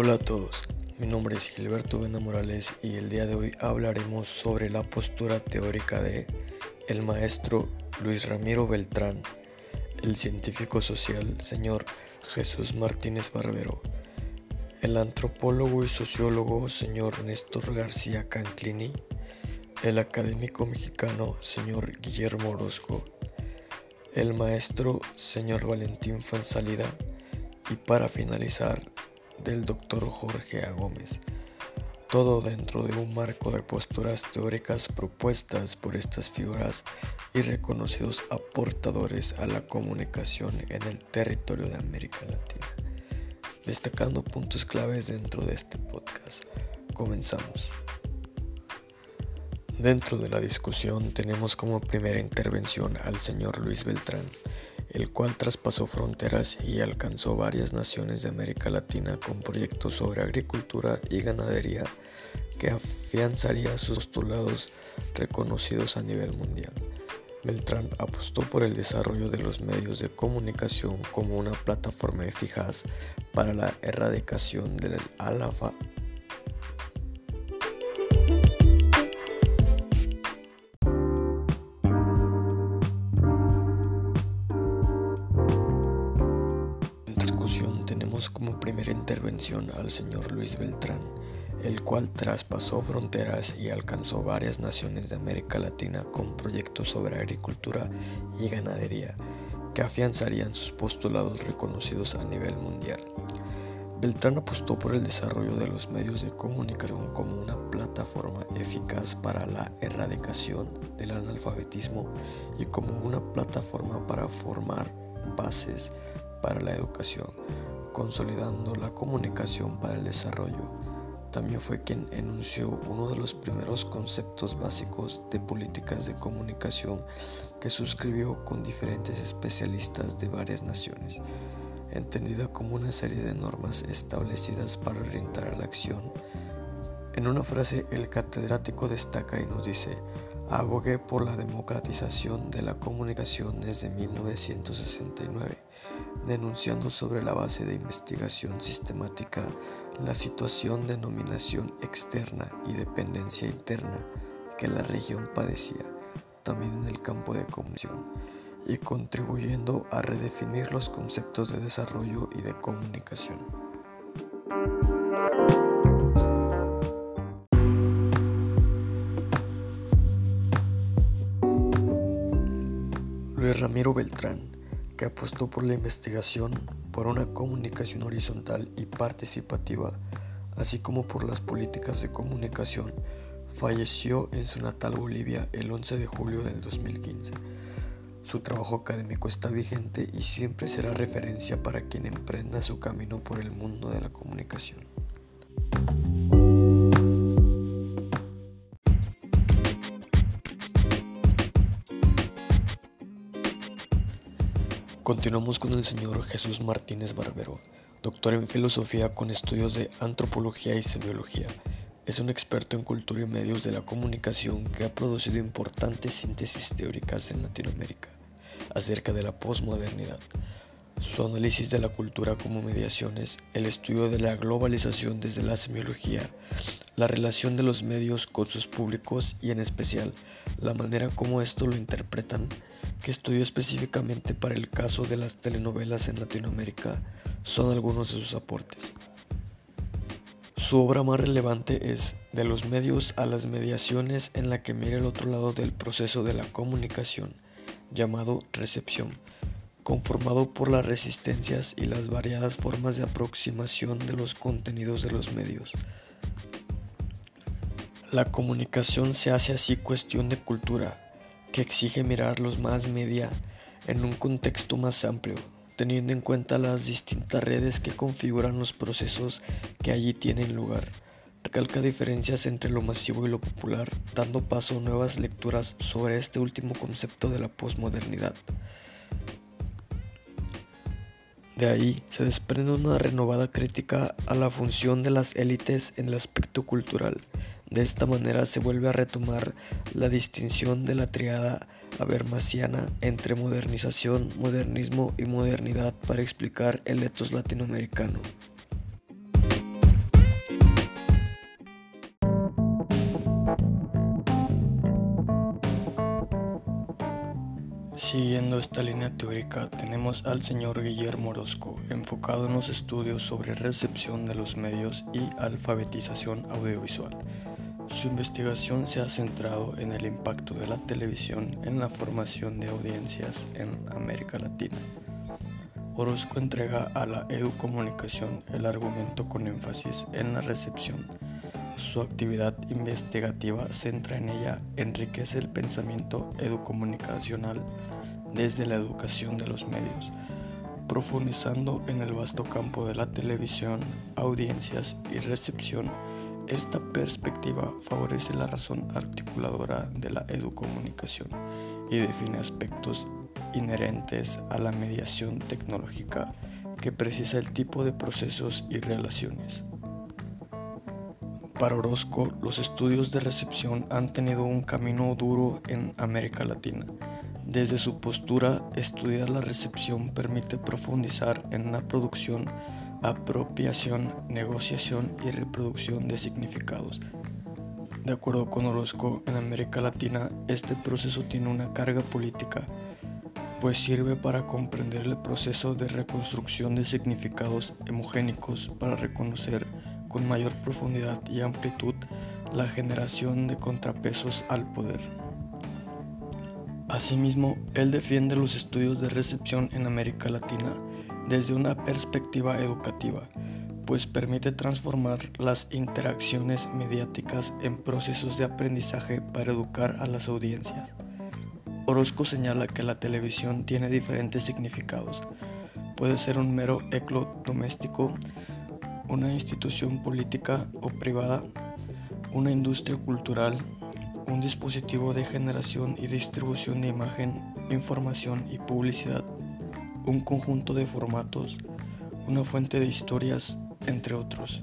Hola a todos, mi nombre es Gilberto Vena Morales y el día de hoy hablaremos sobre la postura teórica de el maestro Luis Ramiro Beltrán, el científico social señor Jesús Martínez Barbero, el antropólogo y sociólogo señor Néstor García Canclini, el académico mexicano señor Guillermo Orozco, el maestro señor Valentín Fansalida y para finalizar del doctor Jorge A. Gómez. Todo dentro de un marco de posturas teóricas propuestas por estas figuras y reconocidos aportadores a la comunicación en el territorio de América Latina. Destacando puntos claves dentro de este podcast. Comenzamos. Dentro de la discusión tenemos como primera intervención al señor Luis Beltrán, el cual traspasó fronteras y alcanzó varias naciones de América Latina con proyectos sobre agricultura y ganadería que afianzaría sus postulados reconocidos a nivel mundial. Beltrán apostó por el desarrollo de los medios de comunicación como una plataforma eficaz para la erradicación del primera intervención al señor Luis Beltrán, el cual traspasó fronteras y alcanzó varias naciones de América Latina con proyectos sobre agricultura y ganadería que afianzarían sus postulados reconocidos a nivel mundial. Beltrán apostó por el desarrollo de los medios de comunicación como una plataforma eficaz para la erradicación del analfabetismo y como una plataforma para formar bases para la educación, consolidando la comunicación para el desarrollo. También fue quien enunció uno de los primeros conceptos básicos de políticas de comunicación que suscribió con diferentes especialistas de varias naciones, entendida como una serie de normas establecidas para orientar la acción. En una frase el catedrático destaca y nos dice, abogué por la democratización de la comunicación desde 1969 denunciando sobre la base de investigación sistemática la situación de nominación externa y dependencia interna que la región padecía, también en el campo de comunicación, y contribuyendo a redefinir los conceptos de desarrollo y de comunicación. Luis Ramiro Beltrán que apostó por la investigación, por una comunicación horizontal y participativa, así como por las políticas de comunicación, falleció en su natal Bolivia el 11 de julio del 2015. Su trabajo académico está vigente y siempre será referencia para quien emprenda su camino por el mundo de la comunicación. Continuamos con el señor Jesús Martínez Barbero, doctor en filosofía con estudios de antropología y semiología. Es un experto en cultura y medios de la comunicación que ha producido importantes síntesis teóricas en Latinoamérica acerca de la posmodernidad. Su análisis de la cultura como mediaciones, el estudio de la globalización desde la semiología, la relación de los medios con sus públicos y en especial la manera como esto lo interpretan que estudió específicamente para el caso de las telenovelas en Latinoamérica son algunos de sus aportes. Su obra más relevante es De los medios a las mediaciones en la que mira el otro lado del proceso de la comunicación, llamado recepción, conformado por las resistencias y las variadas formas de aproximación de los contenidos de los medios. La comunicación se hace así cuestión de cultura, que exige mirar los más media en un contexto más amplio, teniendo en cuenta las distintas redes que configuran los procesos que allí tienen lugar. Recalca diferencias entre lo masivo y lo popular, dando paso a nuevas lecturas sobre este último concepto de la posmodernidad. De ahí se desprende una renovada crítica a la función de las élites en el aspecto cultural de esta manera se vuelve a retomar la distinción de la triada habermasiana entre modernización, modernismo y modernidad para explicar el etos latinoamericano. Siguiendo esta línea teórica tenemos al señor Guillermo Orozco, enfocado en los estudios sobre recepción de los medios y alfabetización audiovisual. Su investigación se ha centrado en el impacto de la televisión en la formación de audiencias en América Latina. Orozco entrega a la educomunicación el argumento con énfasis en la recepción. Su actividad investigativa centra en ella, enriquece el pensamiento educomunicacional desde la educación de los medios, profundizando en el vasto campo de la televisión, audiencias y recepción. Esta perspectiva favorece la razón articuladora de la educomunicación y define aspectos inherentes a la mediación tecnológica que precisa el tipo de procesos y relaciones. Para Orozco, los estudios de recepción han tenido un camino duro en América Latina. Desde su postura, estudiar la recepción permite profundizar en la producción, apropiación, negociación y reproducción de significados. De acuerdo con Orozco, en América Latina este proceso tiene una carga política pues sirve para comprender el proceso de reconstrucción de significados hemogénicos para reconocer con mayor profundidad y amplitud la generación de contrapesos al poder. Asimismo, él defiende los estudios de recepción en América Latina desde una perspectiva educativa, pues permite transformar las interacciones mediáticas en procesos de aprendizaje para educar a las audiencias. Orozco señala que la televisión tiene diferentes significados. Puede ser un mero eclo doméstico, una institución política o privada, una industria cultural, un dispositivo de generación y distribución de imagen, información y publicidad, un conjunto de formatos, una fuente de historias, entre otros.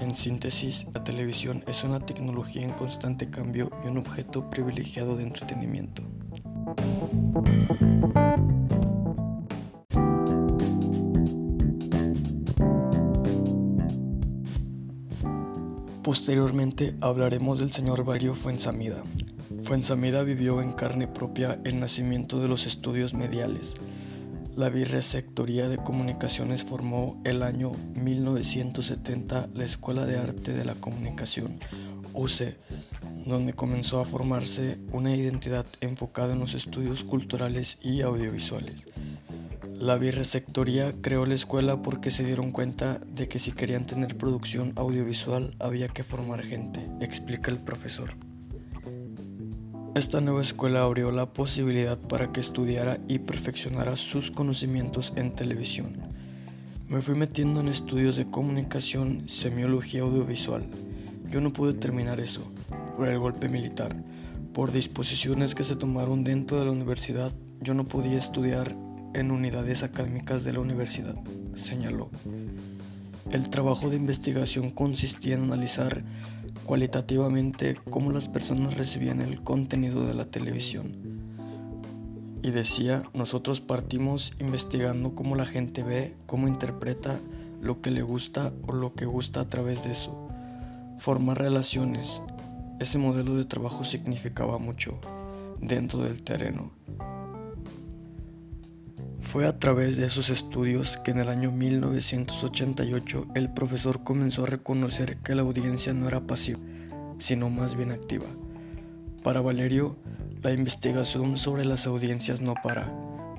En síntesis, la televisión es una tecnología en constante cambio y un objeto privilegiado de entretenimiento. Posteriormente hablaremos del señor Barrio Fuensamida. Fuensamida vivió en carne propia el nacimiento de los estudios mediales. La Vicerrectoría de Comunicaciones formó el año 1970 la Escuela de Arte de la Comunicación, UCE, donde comenzó a formarse una identidad enfocada en los estudios culturales y audiovisuales. La Vicerrectoría creó la escuela porque se dieron cuenta de que si querían tener producción audiovisual había que formar gente, explica el profesor. Esta nueva escuela abrió la posibilidad para que estudiara y perfeccionara sus conocimientos en televisión. Me fui metiendo en estudios de comunicación, semiología audiovisual. Yo no pude terminar eso, por el golpe militar. Por disposiciones que se tomaron dentro de la universidad, yo no podía estudiar en unidades académicas de la universidad, señaló. El trabajo de investigación consistía en analizar cualitativamente cómo las personas recibían el contenido de la televisión. Y decía, nosotros partimos investigando cómo la gente ve, cómo interpreta lo que le gusta o lo que gusta a través de eso. Formar relaciones, ese modelo de trabajo significaba mucho dentro del terreno. Fue a través de esos estudios que en el año 1988 el profesor comenzó a reconocer que la audiencia no era pasiva, sino más bien activa. Para Valerio, la investigación sobre las audiencias no para.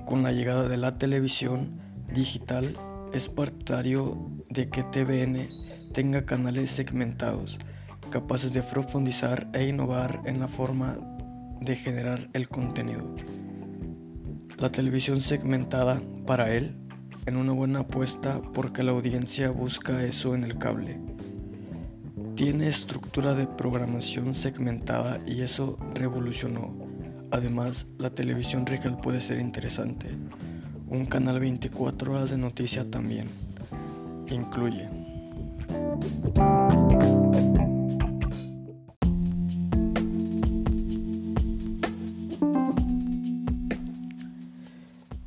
Con la llegada de la televisión digital, es partidario de que TVN tenga canales segmentados capaces de profundizar e innovar en la forma de generar el contenido. La televisión segmentada, para él, en una buena apuesta porque la audiencia busca eso en el cable. Tiene estructura de programación segmentada y eso revolucionó. Además, la televisión real puede ser interesante. Un canal 24 horas de noticia también. Incluye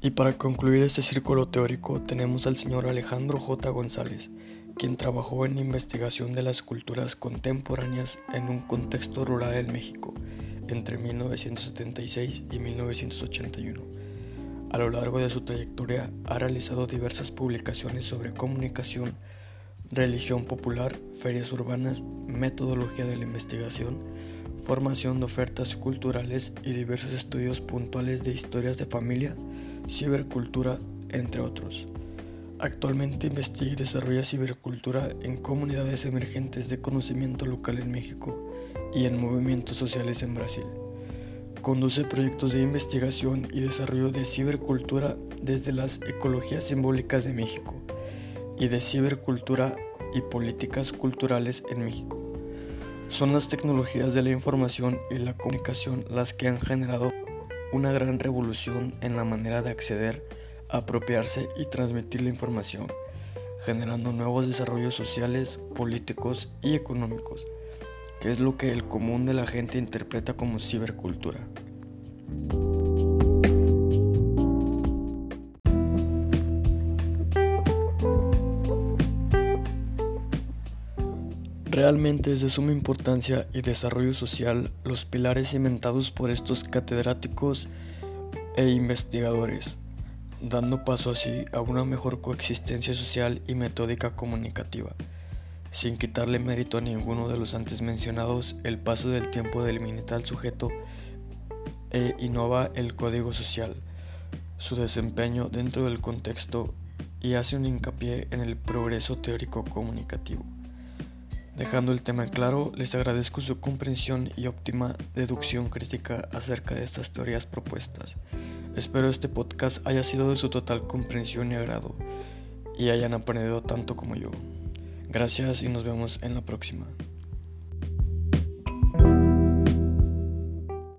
Y para concluir este círculo teórico tenemos al señor Alejandro J. González, quien trabajó en investigación de las culturas contemporáneas en un contexto rural en México. entre 1976 y 1981. A lo largo de su trayectoria ha realizado diversas publicaciones sobre comunicación, religión popular, ferias urbanas, metodología de la investigación, formación de ofertas culturales y diversos estudios puntuales de historias de familia, cibercultura, entre otros. Actualmente investiga y desarrolla cibercultura en comunidades emergentes de conocimiento local en México y en movimientos sociales en Brasil. Conduce proyectos de investigación y desarrollo de cibercultura desde las ecologías simbólicas de México y de cibercultura y políticas culturales en México. Son las tecnologías de la información y la comunicación las que han generado una gran revolución en la manera de acceder, apropiarse y transmitir la información, generando nuevos desarrollos sociales, políticos y económicos que es lo que el común de la gente interpreta como cibercultura. Realmente es de suma importancia y desarrollo social los pilares inventados por estos catedráticos e investigadores, dando paso así a una mejor coexistencia social y metódica comunicativa. Sin quitarle mérito a ninguno de los antes mencionados, el paso del tiempo delimita al sujeto e innova el código social, su desempeño dentro del contexto y hace un hincapié en el progreso teórico comunicativo. Dejando el tema claro, les agradezco su comprensión y óptima deducción crítica acerca de estas teorías propuestas. Espero este podcast haya sido de su total comprensión y agrado y hayan aprendido tanto como yo. Gracias y nos vemos en la próxima.